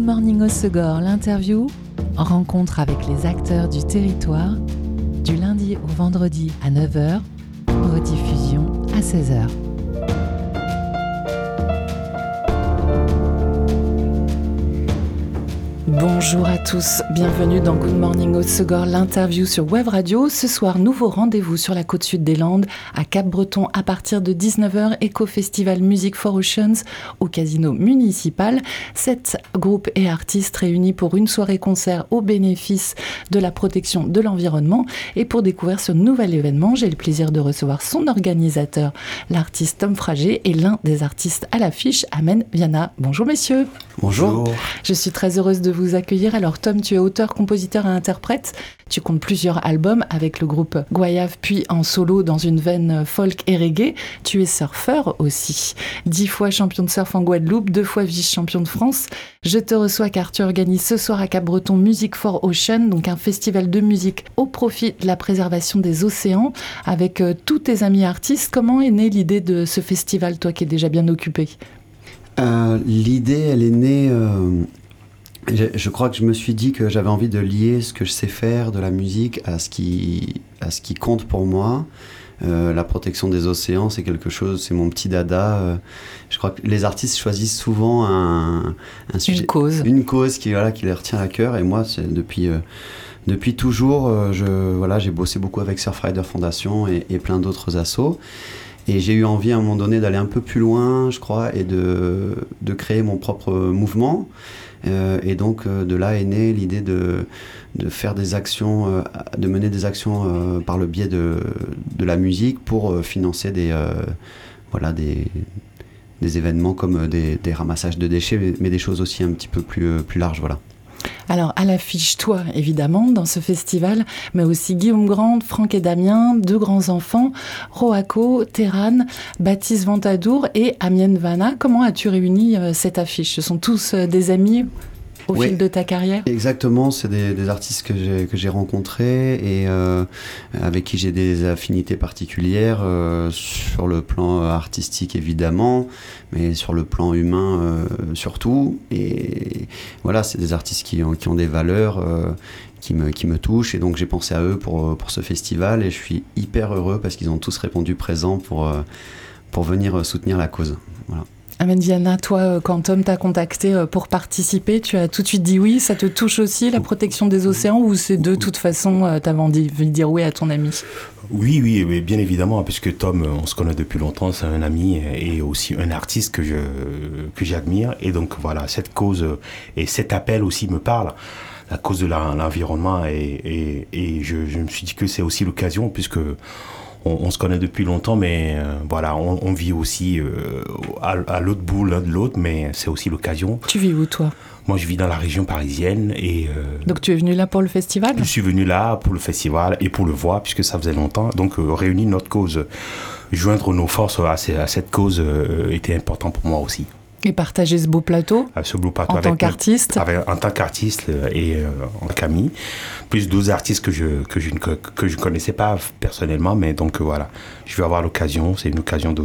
Good Morning Osegor, l'interview, rencontre avec les acteurs du territoire, du lundi au vendredi à 9h, rediffusion à 16h. Bonjour à tous, bienvenue dans Good Morning Haute-Segor, l'interview sur Web Radio. Ce soir, nouveau rendez-vous sur la côte sud des Landes, à Cap-Breton, à partir de 19h, Eco-Festival Music for Oceans au casino municipal. Sept groupes et artistes réunis pour une soirée concert au bénéfice de la protection de l'environnement. Et pour découvrir ce nouvel événement, j'ai le plaisir de recevoir son organisateur, l'artiste Tom Fragé, et l'un des artistes à l'affiche, Amen Viana. Bonjour messieurs. Bonjour. Je suis très heureuse de vous accueillir. Alors Tom, tu es auteur, compositeur et interprète. Tu comptes plusieurs albums avec le groupe Guayave, puis en solo dans une veine folk et reggae. Tu es surfeur aussi. Dix fois champion de surf en Guadeloupe, deux fois vice-champion de France. Je te reçois car tu organises ce soir à Cap-Breton Music for Ocean, donc un festival de musique au profit de la préservation des océans avec euh, tous tes amis artistes. Comment est née l'idée de ce festival, toi qui es déjà bien occupé? Euh, L'idée, elle est née. Euh, je, je, crois que je me suis dit que j'avais envie de lier ce que je sais faire de la musique à ce qui, à ce qui compte pour moi. Euh, la protection des océans, c'est quelque chose, c'est mon petit dada. Euh, je crois que les artistes choisissent souvent un, un sujet, une cause, une cause qui voilà qui leur tient à cœur. Et moi, c'est depuis euh, depuis toujours, je voilà, j'ai bossé beaucoup avec Surfrider Foundation et, et plein d'autres assos. Et j'ai eu envie à un moment donné d'aller un peu plus loin, je crois, et de, de créer mon propre mouvement. Euh, et donc euh, de là est née l'idée de, faire des actions, euh, de mener des actions par le biais de, la musique pour financer des, événements comme des, des, ramassages de déchets, mais des choses aussi un petit peu plus, plus larges. Voilà. Alors, à l'affiche, toi, évidemment, dans ce festival, mais aussi Guillaume Grand, Franck et Damien, deux grands enfants, Roaco, Terran, Baptiste Ventadour et Amienne Vanna. Comment as-tu réuni euh, cette affiche? Ce sont tous euh, des amis au Oui. fil de ta carrière? Exactement, c'est des, des artistes que j'ai que j'ai rencontrés et euh, avec qui j'ai des affinités particulières euh, sur le plan artistique évidemment, mais sur le plan humain euh, surtout. Et voilà, c'est des artistes qui ont, qui ont des valeurs. Euh, qui me, qui me touchent et donc j'ai pensé à eux pour, pour ce festival et je suis hyper heureux parce qu'ils ont tous répondu présent pour, euh, pour venir soutenir la cause. Voilà. Amédiana, toi, euh, quand Tom t'a contacté euh, pour participer, tu as tout de suite dit oui. Ça te touche aussi, la protection des océans, ou c'est de toute façon, euh, t'avais envie de dire oui à ton ami? Oui, oui, oui, bien évidemment, puisque Tom, on se connaît depuis longtemps, c'est un ami et aussi un artiste que je que j'admire. Et donc voilà, cette cause et cet appel aussi me parle, la cause de l'environnement. Et, et, et je, je me suis dit que c'est aussi l'occasion, puisque on, on, se connaît depuis longtemps, mais euh, voilà, on, on, vit aussi euh, à, à l'autre bout l'un de l'autre, mais c'est aussi l'occasion. Tu vis où, toi? Moi, je vis dans la région parisienne et. Euh, Donc, tu es venu là pour le festival? Je suis venu là pour le festival et pour le voir, puisque ça faisait longtemps. Donc, réunir notre cause, joindre nos forces à, à cette cause était important pour moi aussi. Et partager ce beau plateau, à ce beau plateau en tant qu'artiste En tant qu'artiste et euh, en Camille, plus 12 artistes que je, que je ne que je connaissais pas personnellement, mais donc euh, voilà, je vais avoir l'occasion, c'est une occasion de,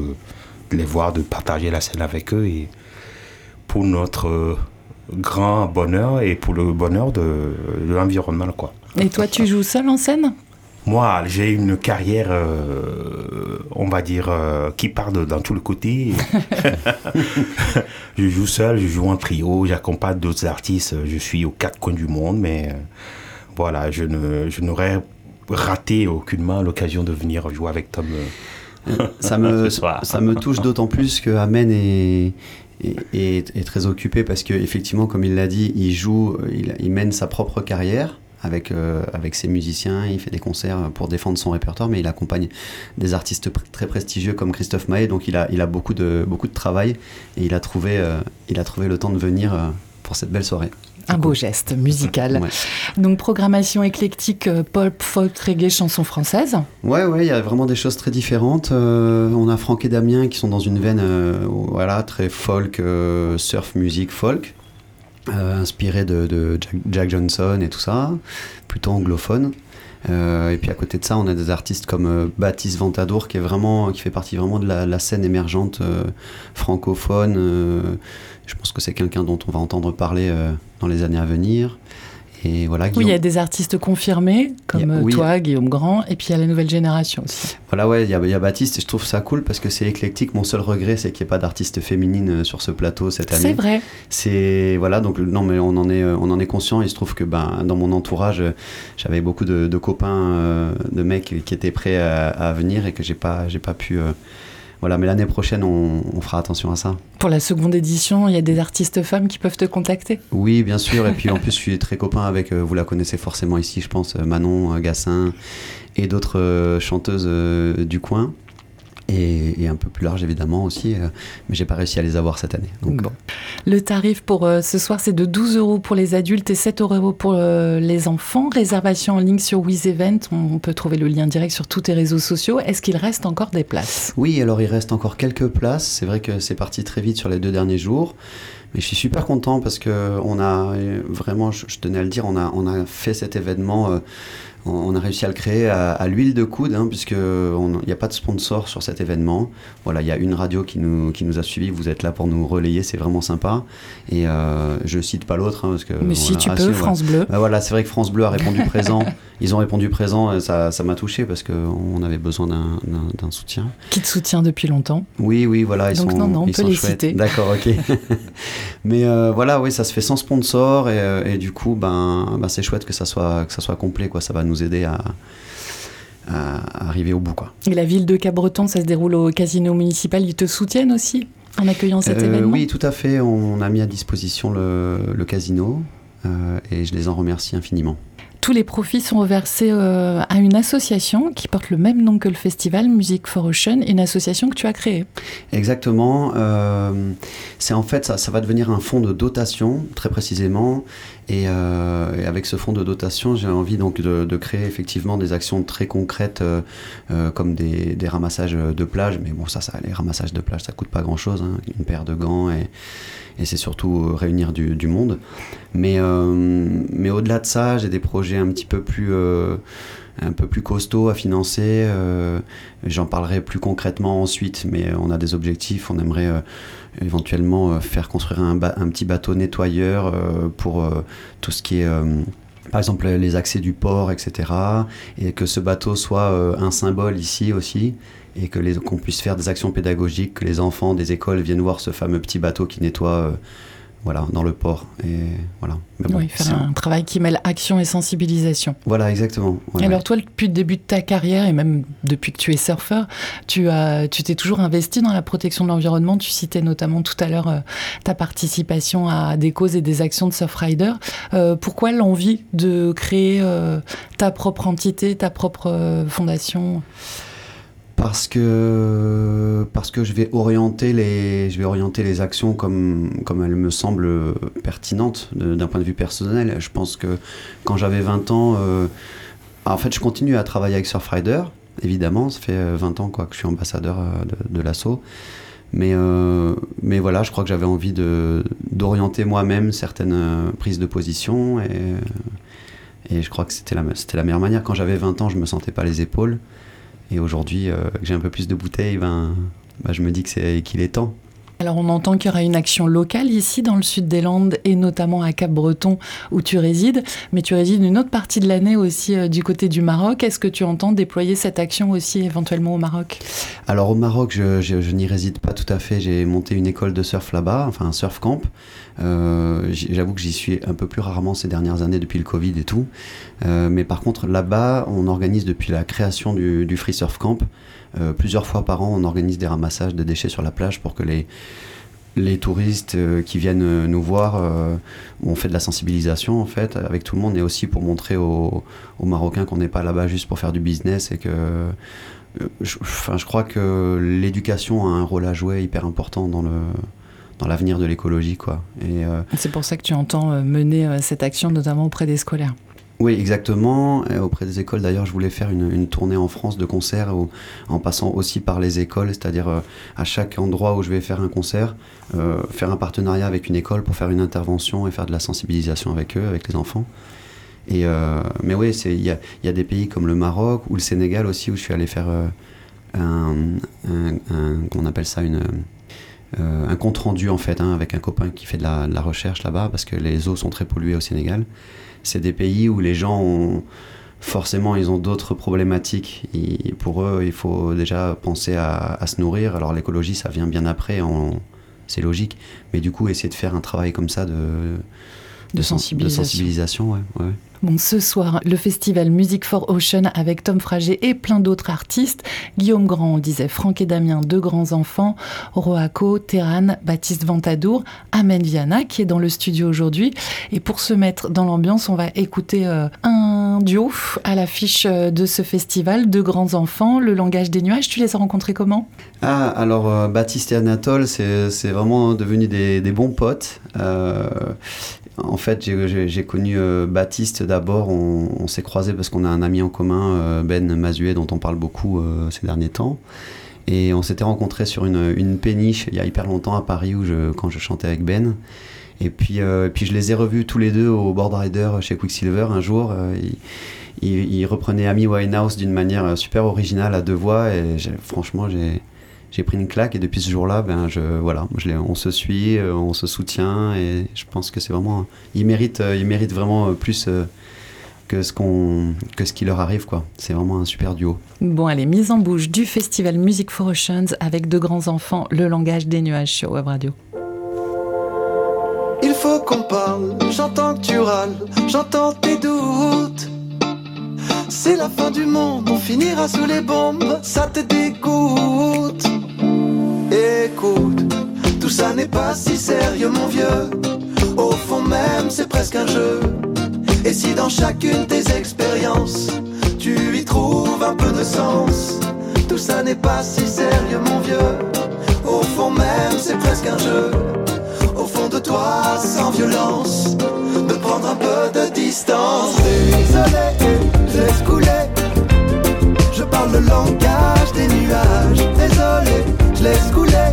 de, les voir, de partager la scène avec eux et pour notre euh, grand bonheur et pour le bonheur de, de l'environnement. quoi. Et toi, tu joues seul en scène? Moi, j'ai une carrière, euh, on va dire, euh, qui part de, dans tout le côté. je joue seul, je joue en trio, j'accompagne d'autres artistes. Je suis aux quatre coins du monde, mais euh, voilà, je, ne, je n'aurais raté aucunement l'occasion de venir jouer avec Tom. ça, me, ça me touche d'autant plus que Amen est, est, est, est très occupé parce qu'effectivement, comme il l'a dit, il joue, il, il mène sa propre carrière avec, euh, avec ses musiciens, il fait des concerts pour défendre son répertoire, mais il accompagne des artistes pr très prestigieux comme Christophe Maé, donc il a, il a beaucoup, de, beaucoup de travail et il a trouvé, euh, il a trouvé le temps de venir euh, pour cette belle soirée. Un beau geste musical. Ouais. Donc programmation éclectique, pop, folk, reggae, chansons françaises. Ouais, ouais, il y a vraiment des choses très différentes. Euh, on a Franck et Damien qui sont dans une veine, euh, voilà, très folk, euh, surf, musique, folk. Euh, inspiré de, de Jack, Johnson et tout ça, plutôt anglophone. et puis à côté de ça, on a des artistes comme Baptiste Ventadour qui est vraiment, qui fait partie vraiment de la, scène émergente francophone. je pense que c'est quelqu'un dont on va entendre parler dans les années à venir voilà, Oui, il y a des artistes confirmés, comme euh, toi, Guillaume Grand, et puis il y a la nouvelle génération aussi. Voilà, ouais, il y, a, Baptiste, et je trouve ça cool parce que c'est éclectique. Mon seul regret, c'est qu'il n'y ait pas d'artiste féminine euh, sur ce plateau cette année. C'est vrai. C'est, voilà, donc non, mais on en est, euh, on en est conscient. Il se trouve que ben, dans mon entourage, j'avais beaucoup de, copains, de mecs qui étaient prêts à, venir et que j'ai pas, j'ai pas pu. Voilà, mais l'année prochaine, on, fera attention à ça. Pour la seconde édition, il y a des artistes femmes qui peuvent te contacter? Oui, bien sûr. Et puis en plus, je suis très copain avec, euh, vous la connaissez forcément ici, je pense, euh, Manon euh, Gassin et d'autres chanteuses du coin et, un peu plus large évidemment aussi, euh, mais j'ai pas réussi à les avoir cette année. Donc. Bon. Le tarif pour euh, ce soir c'est de 12 euros pour les adultes et 7 euros pour euh, les enfants. Réservation en ligne sur WizEvent, on, peut trouver le lien direct sur tous tes réseaux sociaux. Est-ce qu'il reste encore des places? Oui, alors il reste encore quelques places. C'est vrai que c'est parti très vite sur les deux derniers jours. Mais je suis super content parce que on a vraiment, je, tenais à le dire, on a, on a fait cet événement on a réussi à le créer à, l'huile de coude, hein, puisqu'il n'y a pas de sponsor sur cet événement. Voilà, il y a une radio qui nous, qui nous a suivis, vous êtes là pour nous relayer, c'est vraiment sympa. Et euh, je cite pas l'autre, hein, parce que... Mais si tu peux, France Bleu. Bah voilà, c'est vrai que France Bleu a répondu présent. Ils ont répondu présent, ça, ça m'a touché, parce qu'on avait besoin d'un soutien. Qui te soutient depuis longtemps Oui, oui, voilà. Ils Donc non, non, on peut les citer. D'accord, ok. Mais euh, voilà, oui, ça se fait sans sponsor, et, euh, et du coup, ben, ben c'est chouette que ça, soit, que ça soit complet, quoi. Ça va nous aider à, arriver au bout. Quoi. Et la ville de Cap-Breton, ça se déroule au casino municipal, ils te soutiennent aussi en accueillant cet euh, événement? Oui, tout à fait. On a mis à disposition le, casino euh, et je les en remercie infiniment. Tous les profits sont reversés euh, à une association qui porte le même nom que le festival Music for Ocean, une association que tu as créée. Exactement. c'est en fait, ça, va devenir un fonds de dotation, très précisément, euh, et, avec ce fonds de dotation, j'ai envie donc de, créer effectivement des actions très concrètes euh, euh, comme des, ramassages de plage. Mais bon, ça, ça, les ramassages de plage, ça coûte pas grand-chose, hein. une paire de gants et, c'est surtout réunir du, monde. Mais, mais au-delà de ça, j'ai des projets un petit peu plus un peu plus costauds à financer. J'en parlerai plus concrètement ensuite, mais on a des objectifs. On aimerait éventuellement euh, faire construire un, petit bateau nettoyeur euh, pour euh, tout ce qui est par exemple les accès du port, etc. Et que ce bateau soit un symbole ici aussi, et que qu'on puisse faire des actions pédagogiques, que les enfants des écoles viennent voir ce fameux petit bateau qui nettoie voilà, dans le port. Et voilà. oui, faire un travail qui mêle action et sensibilisation. Voilà, exactement. alors toi, depuis le début de ta carrière et même depuis que tu es surfeur, tu as, tu t'es toujours investi dans la protection de l'environnement. Tu citais notamment tout à l'heure euh, ta participation à des causes et des actions de Surfrider. Euh, pourquoi l'envie de créer euh, ta propre entité, ta propre fondation? Parce que parce que je vais orienter les je vais orienter les actions comme comme elles me semblent pertinentes d'un point de vue personnel. Je pense que quand j'avais 20 ans, euh, en fait, je continue à travailler avec Surfrider. Évidemment, ça fait 20 ans quoi que je suis ambassadeur euh, de, l'assaut. Mais, euh, mais voilà, je crois que j'avais envie d'orienter moi-même certaines prises de position et, et je crois que c'était la, la meilleure manière. Quand j'avais 20 ans, je me sentais pas les épaules. Et aujourd'hui, euh, que j'ai un peu plus de bouteilles, ben, ben je me dis que c'est qu'il est temps. Alors on entend qu'il y aura une action locale ici dans le sud des Landes et notamment à Cap-Breton où tu résides, mais tu résides une autre partie de l'année aussi euh, du côté du Maroc. Est-ce que tu entends déployer cette action aussi éventuellement au Maroc? Alors au Maroc, je, je, n'y réside pas tout à fait. J'ai monté une école de surf là-bas, enfin un surf camp. Euh, J'avoue que j'y suis un peu plus rarement ces dernières années depuis le Covid et tout. Euh, mais par contre là-bas, on organise depuis la création du, Free Surf Camp euh, plusieurs fois par an, on organise des ramassages de déchets sur la plage pour que les, les touristes qui viennent nous voir, on fait de la sensibilisation en fait avec tout le monde et aussi pour montrer aux, Marocains qu'on n'est pas là-bas juste pour faire du business et que enfin, je crois que l'éducation a un rôle à jouer hyper important dans le dans l'avenir de l'écologie quoi. Et c'est pour ça que tu entends mener cette action notamment auprès des scolaires. Oui, exactement. Et auprès des écoles, d'ailleurs, je voulais faire une, tournée en France de concerts en passant aussi par les écoles, c'est-à-dire euh, à chaque endroit où je vais faire un concert, euh, faire un partenariat avec une école pour faire une intervention et faire de la sensibilisation avec eux, avec les enfants. Et, mais oui, il y a, y a, des pays comme le Maroc ou le Sénégal aussi où je suis allé faire un, on appelle ça une, un compte rendu en fait, hein, avec un copain qui fait de la, recherche là-bas parce que les eaux sont très polluées au Sénégal. C'est des pays où les gens ont forcément, ils ont d'autres problématiques. pour eux, il faut déjà penser à, se nourrir. Alors l'écologie, ça vient bien après, c'est logique. Mais du coup, essayer de faire un travail comme ça de, de, sensibilisation. De sensibilisation ouais, ouais. Bon, ce soir, le festival Music for Ocean avec Tom Frager et plein d'autres artistes. Guillaume Grand, on disait Franck et Damien, deux grands enfants. Roaco, Terran, Baptiste Ventadour, Amen Viana qui est dans le studio aujourd'hui. Et pour se mettre dans l'ambiance, on va écouter euh, un duo à l'affiche euh, de ce festival, deux grands enfants, Le langage des nuages. Tu les as rencontrés comment? Ah, alors euh, Baptiste et Anatole, c'est vraiment devenu des, des bons potes. En fait, j'ai connu euh, Baptiste d'abord, on, s'est croisé parce qu'on a un ami en commun, euh, Ben Mazuet, dont on parle beaucoup euh, ces derniers temps. Et on s'était rencontrés sur une, péniche il y a hyper longtemps à Paris où quand je chantais avec Ben. Et puis, puis je les ai revus tous les deux au Board Rider chez Quicksilver un jour. ils, reprenaient Amy Winehouse d'une manière super originale à deux voix et franchement j'ai j'ai pris une claque et depuis ce jour-là, ben je voilà, je on se suit, euh, on se soutient et je pense que c'est vraiment, ils méritent, euh, ils méritent vraiment euh, plus que ce qu'on que ce qui leur arrive quoi. C'est vraiment un super duo. Bon allez, mise en bouche du festival Music for Oceans avec deux grands enfants, le langage des nuages sur Web Radio. Il faut qu'on parle, j'entends que tu râles, j'entends tes doutes. C'est la fin du monde, on finira sous les bombes, ça te dégoûte. Écoute, tout ça n'est pas si sérieux, mon vieux. Au fond même, c'est presque un jeu. Et si dans chacune des expériences, tu y trouves un peu de sens, tout ça n'est pas si sérieux, mon vieux. Au fond même, c'est presque un jeu. Au fond de toi, sans violence, de prendre un peu de distance. Désolé, laisse couler. Parle le langage des nuages. Désolé je laisse couler.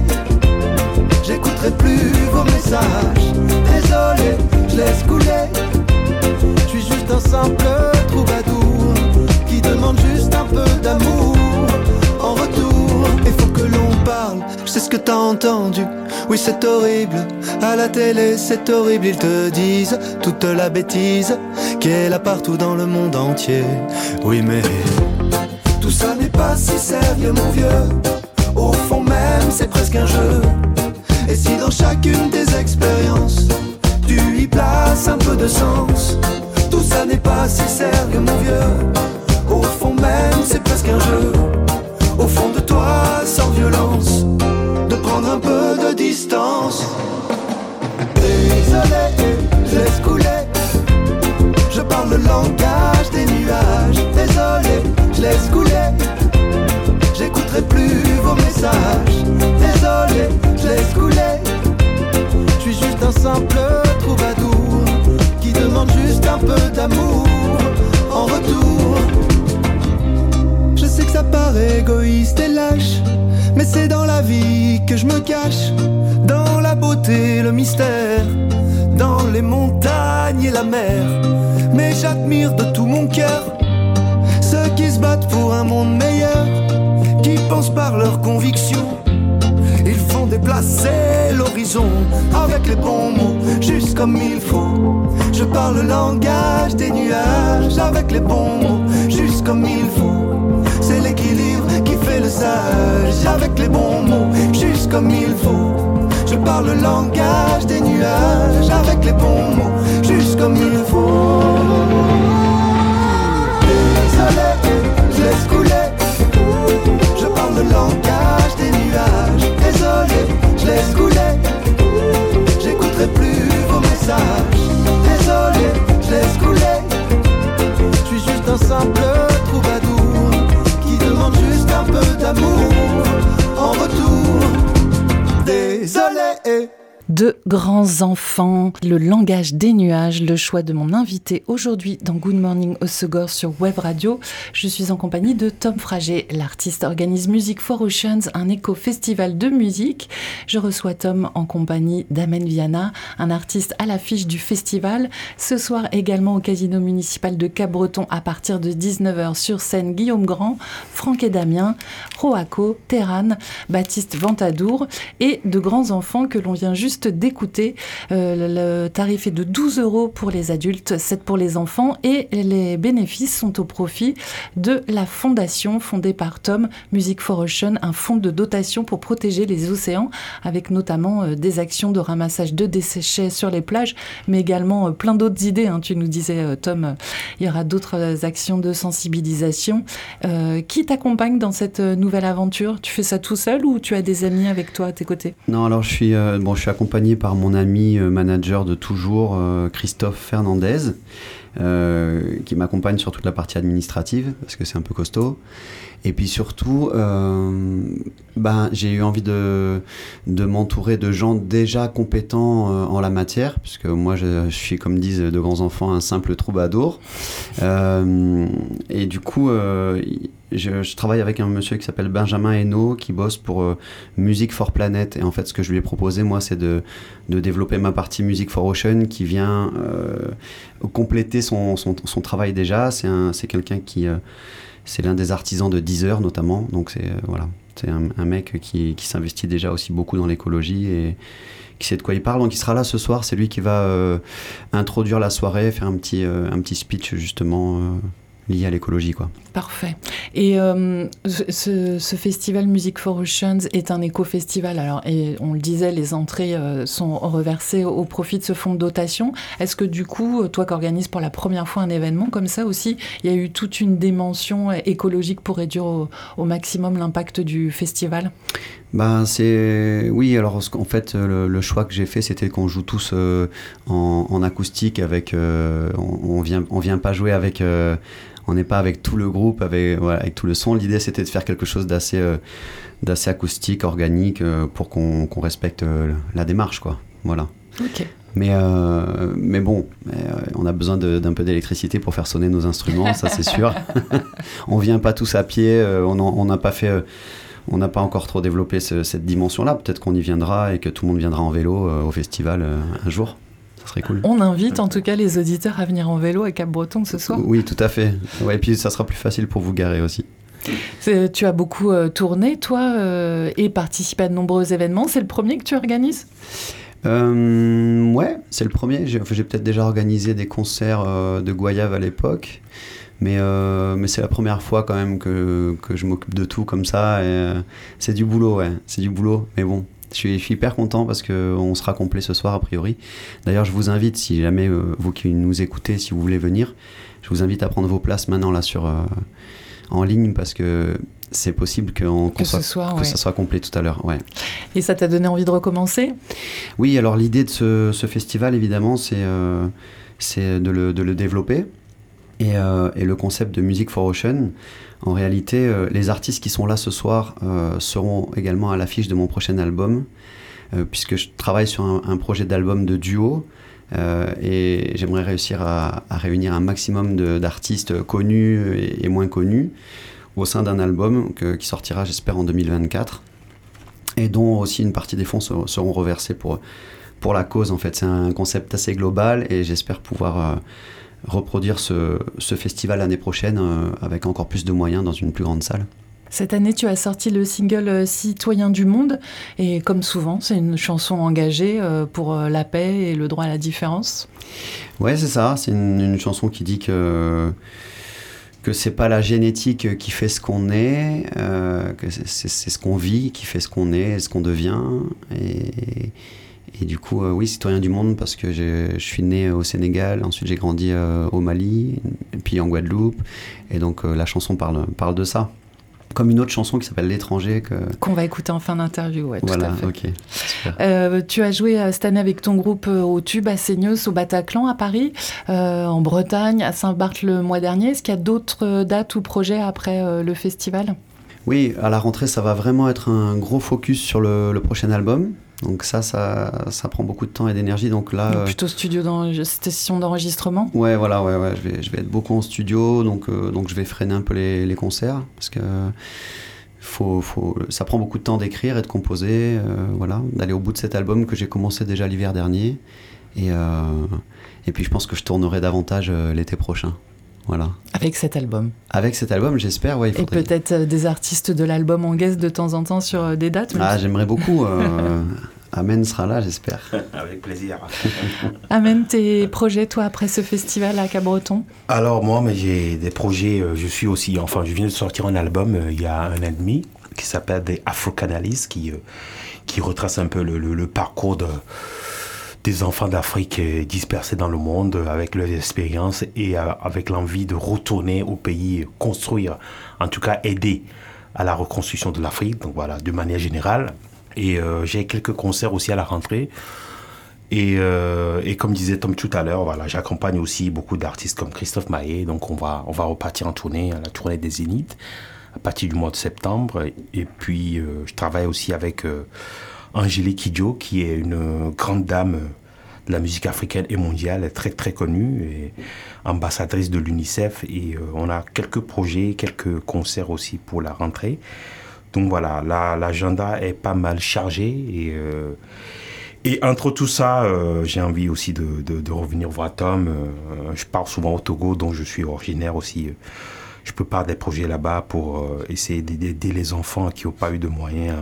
J'écouterai plus vos messages. Désolé, je laisse couler. Je suis juste un simple troubadour qui demande juste un peu d'amour. En retour, il faut que l'on parle. Je sais ce que t'as entendu. Oui, c'est horrible. À la télé, c'est horrible. Ils te disent toute la bêtise est là partout dans le monde entier. Oui, mais pas si sérieux, mon vieux. Au fond même, c'est presque un jeu. Et si dans chacune des expériences, tu y places un peu de sens, tout ça n'est pas si sérieux, mon vieux. Au fond même, c'est presque un jeu. Au fond de toi, sans violence, de prendre un peu de distance. Désolé, je laisse couler. Je parle le langage des nuages. Désolé, laisse couler j'écouterai plus vos messages. Désolé, je laisse couler. Je suis juste un simple troubadour qui demande juste un peu d'amour en retour. Je sais que ça paraît égoïste et lâche, mais c'est dans la vie que je me cache. Dans la beauté, le mystère, dans les montagnes et la mer. Mais j'admire de tout mon cœur qui se battent pour un monde meilleur qui pensent par leurs convictions. Ils font déplacer l'horizon avec les bons mots, juste comme il faut. Je parle le langage des nuages avec les bons mots, juste comme il faut. C'est l'équilibre qui fait le sage avec les bons mots, juste comme il faut. Je parle le langage des nuages avec les bons mots, juste comme il faut. Laisse couler le langage des nuages. De grands enfants, le langage des nuages, le choix de mon invité aujourd'hui dans Good Morning Osegor sur Web Radio. Je suis en compagnie de Tom Frager. L'artiste organise Music for Oceans, un éco-festival de musique. Je reçois Tom en compagnie d'Amen Viana, un artiste à l'affiche du festival. Ce soir également au Casino municipal de Cap-Breton à partir de 19h sur scène Guillaume Grand, Franck et Damien, Roaco, Terran, Baptiste Ventadour et de grands enfants que l'on vient juste d'écouter. Euh, le tarif est de 12 euros pour les adultes, 7 pour les enfants et les bénéfices sont au profit de la fondation fondée par Tom, Music for Ocean, un fonds de dotation pour protéger les océans avec notamment euh, des actions de ramassage de déchets sur les plages, mais également euh, plein d'autres idées. Hein. Tu nous disais, Tom, il y aura d'autres actions de sensibilisation. qui t'accompagne dans cette nouvelle aventure? Tu fais ça tout seul ou tu as des amis avec toi à tes côtés? Non, alors je suis, bon, je suis accompagné par mon ami euh, manager de toujours, euh, Christophe Fernandez, euh, qui m'accompagne sur toute la partie administrative, parce que c'est un peu costaud. Et puis surtout, ben, j'ai eu envie de, de m'entourer de gens déjà compétents en la matière, puisque moi je, suis, comme disent de grands enfants, un simple troubadour. et du coup, je, travaille avec un monsieur qui s'appelle Benjamin Hainaut qui bosse pour euh, Music for Planet. Et en fait, ce que je lui ai proposé, moi, c'est de, de, développer ma partie Music for Ocean qui vient euh, compléter son, son, travail déjà. C'est quelqu'un qui. Euh, c'est l'un des artisans de Deezer, notamment. Donc, c'est c'est un, mec qui, qui s'investit déjà aussi beaucoup dans l'écologie et qui sait de quoi il parle. Donc, il sera là ce soir. C'est lui qui va introduire la soirée, faire un petit, un petit speech, justement lié à l'écologie. quoi. Parfait. Et euh, ce, festival Music for Oceans est un éco-festival. Alors, et on le disait, les entrées euh, sont reversées au profit de ce fonds de dotation. Est-ce que du coup, toi qui organises pour la première fois un événement comme ça aussi, il y a eu toute une dimension écologique pour réduire au, maximum l'impact du festival? Ben c'est oui alors en fait le, choix que j'ai fait c'était qu'on joue tous euh, en, acoustique avec on, on, vient on vient pas jouer avec on n'est pas avec tout le groupe, avec, avec tout le son. L'idée, c'était de faire quelque chose d'assez euh, d'assez acoustique, organique, euh, pour qu'on respecte euh, la démarche, quoi. Voilà. Mais, mais bon, on a besoin d'un peu d'électricité pour faire sonner nos instruments, ça c'est sûr. on vient pas tous à pied, on n'a pas fait on n'a pas encore trop développé cette dimension-là. Peut-être qu'on y viendra et que tout le monde viendra en vélo au festival un jour. On invite en tout cas les auditeurs à venir en vélo à Cap-Breton ce soir. Oui, tout à fait. Ouais, et puis ça sera plus facile pour vous garer aussi. Tu as beaucoup euh, tourné, toi, euh, et participé à de nombreux événements. C'est le premier que tu organises? Euh, Ouais, c'est le premier. J'ai peut-être déjà organisé des concerts de Goyave à l'époque. Mais, mais c'est la première fois quand même que, que je m'occupe de tout comme ça. c'est du boulot, ouais. C'est du boulot. Mais bon, je suis, hyper content parce qu'on sera complet ce soir a priori. D'ailleurs, je vous invite, si jamais euh, vous qui nous écoutez, si vous voulez venir, je vous invite à prendre vos places maintenant là sur euh, en ligne parce que c'est possible que, ce soit, que ça soit complet tout à l'heure. Ouais. Et ça t'a donné envie de recommencer? Oui, alors l'idée de ce, festival, évidemment, c'est euh, de, le, de, le, développer. Et, et, le concept de Music for Ocean, en réalité, euh, les artistes qui sont là ce soir euh, seront également à l'affiche de mon prochain album, euh, puisque je travaille sur un, projet d'album de duo. et j'aimerais réussir à, réunir un maximum d'artistes connus et, moins connus au sein d'un album qui sortira, j'espère, en 2024, et dont aussi une partie des fonds seront reversés pour, pour la cause. En fait, c'est un concept assez global et j'espère pouvoir reproduire ce, festival l'année prochaine euh, avec encore plus de moyens dans une plus grande salle. Cette année, tu as sorti le single euh, Citoyen du monde et comme souvent, c'est une chanson engagée euh, pour la paix et le droit à la différence. Ouais, c'est ça. C'est une, chanson qui dit que que c'est pas la génétique qui fait ce qu'on est, que c'est ce qu'on vit qui fait ce qu'on est, ce qu'on devient et et du coup, euh, oui, citoyen du monde parce que je suis né au Sénégal, ensuite j'ai grandi euh, au Mali, et puis en Guadeloupe. Et donc euh, la chanson parle, parle de ça. Comme une autre chanson qui s'appelle L'étranger. Que... Qu'on va écouter en fin d'interview, ouais, voilà, tout à fait. ok. tu as joué cette année avec ton groupe au Tube, à Seignos, au Bataclan, à Paris, en Bretagne, à Saint-Barth le mois dernier. Est-ce qu'il y a d'autres dates ou projets après le festival? Oui, à la rentrée, ça va vraiment être un gros focus sur le, le prochain album Donc ça, ça, ça prend beaucoup de temps et d'énergie. Donc là, donc plutôt studio dans station d'enregistrement? Ouais, voilà, ouais, ouais. Je vais, je vais être beaucoup en studio, donc donc je vais freiner un peu les, les concerts parce que faut, faut, ça prend beaucoup de temps d'écrire et de composer, voilà, d'aller au bout de cet album que j'ai commencé déjà l'hiver dernier. Et, et puis je pense que je tournerai davantage l'été prochain. Voilà. Avec cet album. Avec cet album, j'espère. Ouais, Et peut-être euh, des artistes de l'album en guest de temps en temps sur euh, des dates. Ah, j'aimerais beaucoup. Euh, Amen sera là, j'espère. Avec plaisir. Amen, tes projets, toi, après ce festival à Cabreton Alors, moi, mais j'ai des projets. je suis aussi. Enfin, je viens de sortir un album il y a un an et demi qui s'appelle des Afro Canalis qui, qui retrace un peu le, le parcours de des enfants d'Afrique dispersés dans le monde avec leurs expériences et euh, avec l'envie de retourner au pays, construire, en tout cas aider à la reconstruction de l'Afrique, donc voilà, de manière générale. Et euh, j'ai quelques concerts aussi à la rentrée. Et, euh, et comme disait Tom tout à l'heure, voilà, j'accompagne aussi beaucoup d'artistes comme Christophe Maé. Donc on va, on va repartir en tournée, à la tournée des Zéniths, à partir du mois de septembre. Et puis je travaille aussi avec Angélique Kidjo, qui est une grande dame de la musique africaine et mondiale, très très connue, et ambassadrice de l'UNICEF. Et euh, on a quelques projets, quelques concerts aussi pour la rentrée. Donc voilà, l'agenda est pas mal chargé. Et, euh, entre tout ça, euh, j'ai envie aussi de, revenir voir Tom. je pars souvent au Togo, dont je suis originaire aussi je prépare des projets là-bas pour essayer d'aider les enfants qui n'ont pas eu de moyens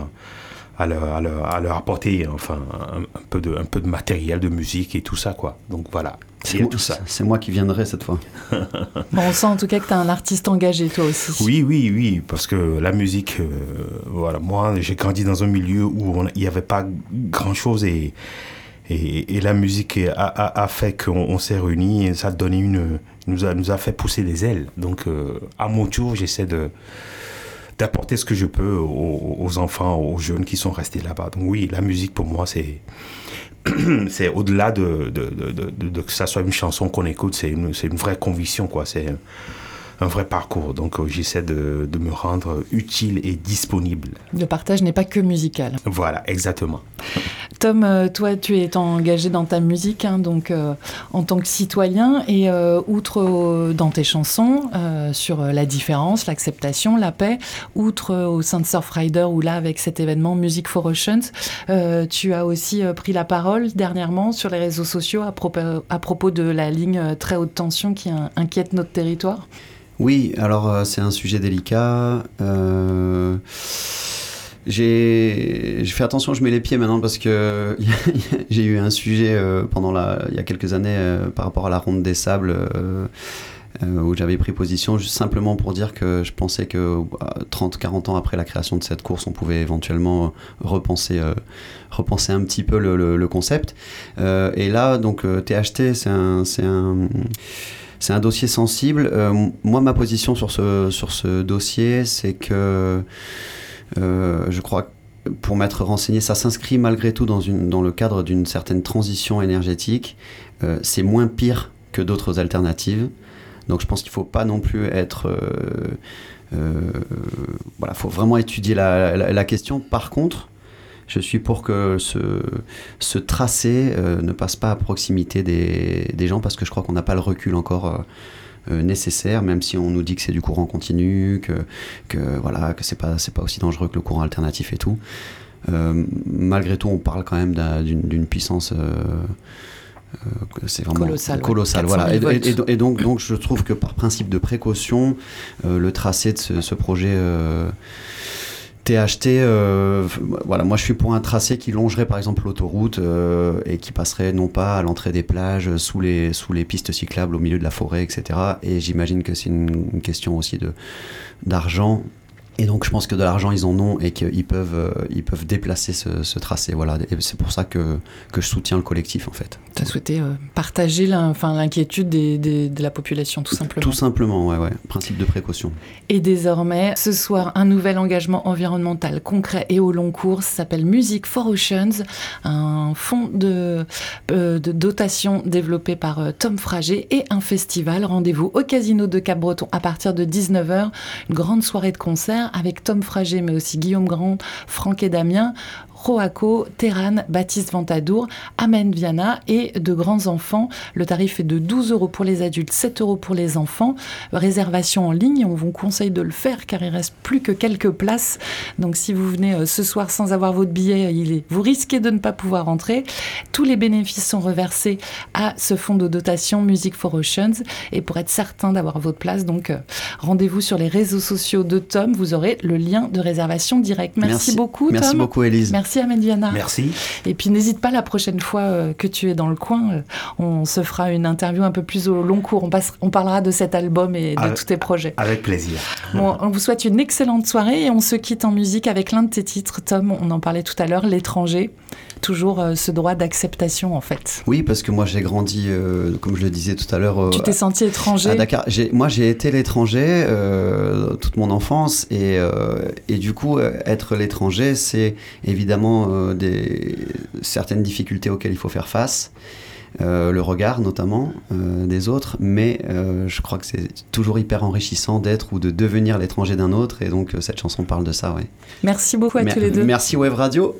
à leur, apporter enfin un, peu de, un peu de matériel, de musique et tout ça quoi. Donc voilà. C'est tout ça. C'est moi qui viendrai cette fois. bon, on sent en tout cas que tu es un artiste engagé toi aussi. Oui, oui, oui, parce que la musique, euh, voilà, moi j'ai grandi dans un milieu où il n'y avait pas grand chose et, et, la musique a, a, fait qu'on s'est réunis et ça a donné une, nous a, nous a fait pousser des ailes. Donc euh, à mon tour, j'essaie de d'apporter ce que je peux aux, enfants, aux jeunes qui sont restés là-bas. Donc oui, la musique pour moi, c'est c'est au-delà de, de, de, que ça soit une chanson qu'on écoute, c'est une, une vraie conviction, quoi. C'est un vrai parcours. Donc euh, j'essaie de, de, me rendre utile et disponible. Le partage n'est pas que musical. Voilà, exactement. Tom, euh, toi, tu es engagé dans ta musique, hein, donc euh, en tant que citoyen, et outre dans tes chansons sur la différence, l'acceptation, la paix, outre au sein de Surfrider ou là avec cet événement Music for Oceans, tu as aussi pris la parole dernièrement sur les réseaux sociaux à propos, de la ligne très haute tension qui inquiète notre territoire? Oui, alors euh, c'est un sujet délicat. Euh, j'ai fait attention, je mets les pieds maintenant parce que j'ai eu un sujet euh, pendant la, il y a quelques années par rapport à la ronde des sables où j'avais pris position juste simplement pour dire que je pensais que 30-40 ans après la création de cette course, on pouvait éventuellement repenser, repenser un petit peu le, concept. et là, donc THT, c'est un, c'est un dossier sensible. Euh, moi, ma position sur ce, sur ce dossier, c'est que euh, je crois que pour m'être renseigné, ça s'inscrit malgré tout dans, le cadre d'une certaine transition énergétique. Euh, c'est moins pire que d'autres alternatives. Donc je pense qu'il ne faut pas non plus être... voilà, il faut vraiment étudier la, question. Par contre, je suis pour que ce, tracé euh, ne passe pas à proximité des gens parce que je crois qu'on n'a pas le recul encore. Euh, euh, nécessaire, même si on nous dit que c'est du courant continu, que, que voilà, que c'est pas c'est pas aussi dangereux que le courant alternatif et tout. malgré tout, on parle quand même d'une puissance c'est vraiment colossal. voilà. Et, donc, donc, je trouve que par principe de précaution, le tracé de ce, ce projet THT, euh, voilà, moi je suis pour un tracé qui longerait par exemple l'autoroute euh, et qui passerait non pas à l'entrée des plages, sous les, sous les pistes cyclables, au milieu de la forêt, etc. Et j'imagine que c'est une, question aussi d'argent et donc je pense que de l'argent ils en ont et qu'ils peuvent, euh, ils peuvent déplacer ce, tracé. Voilà. Et c'est pour ça que, que je soutiens le collectif en fait. Tu as souhaité euh, partager l'inquiétude de la population tout simplement Tout simplement, ouais, ouais. Principe de précaution. Et désormais, ce soir, un nouvel engagement environnemental concret et au long cours s'appelle Music for Oceans, un fonds de, euh, de dotation développé par Tom Frager et un festival. Rendez-vous au Casino de Cap-Breton à partir de 19h. Une grande soirée de concert avec Tom Frager, mais aussi Guillaume Grand, Franck et Damien. Roaco, Terran, Baptiste Ventadour, Amen Viana et de grands enfants. Le tarif est de 12 euros pour les adultes, 7 euros pour les enfants. Réservation en ligne, on vous conseille de le faire car il reste plus que quelques places. Donc si vous venez euh, ce soir sans avoir votre billet, il est, vous risquez de ne pas pouvoir entrer. Tous les bénéfices sont reversés à ce fonds de dotation Music for Oceans. Et pour être certain d'avoir votre place, donc euh, rendez-vous sur les réseaux sociaux de Tom. Vous aurez le lien de réservation direct. Merci, beaucoup, Tom. Merci beaucoup, Elise. Merci, Amédiana. Merci. Et puis n'hésite pas la prochaine fois euh, que tu es dans le coin, on se fera une interview un peu plus au long cours. On, passe, on parlera de cet album et de tous tes projets. Avec plaisir. Bon, on vous souhaite une excellente soirée et on se quitte en musique avec l'un de tes titres, Tom. On en parlait tout à l'heure, L'étranger. Toujours euh, ce droit d'acceptation, en fait. Oui, parce que moi j'ai grandi, euh, comme je le disais tout à l'heure. tu t'es senti étranger À Dakar. Moi j'ai été l'étranger toute mon enfance et, et du coup, être l'étranger, c'est évidemment des, certaines difficultés auxquelles il faut faire face. Euh, le regard notamment euh, des autres, mais euh, je crois que c'est toujours hyper enrichissant d'être ou de devenir l'étranger d'un autre, et donc cette chanson parle de ça, ouais. Merci beaucoup à tous les deux. Merci Web Radio.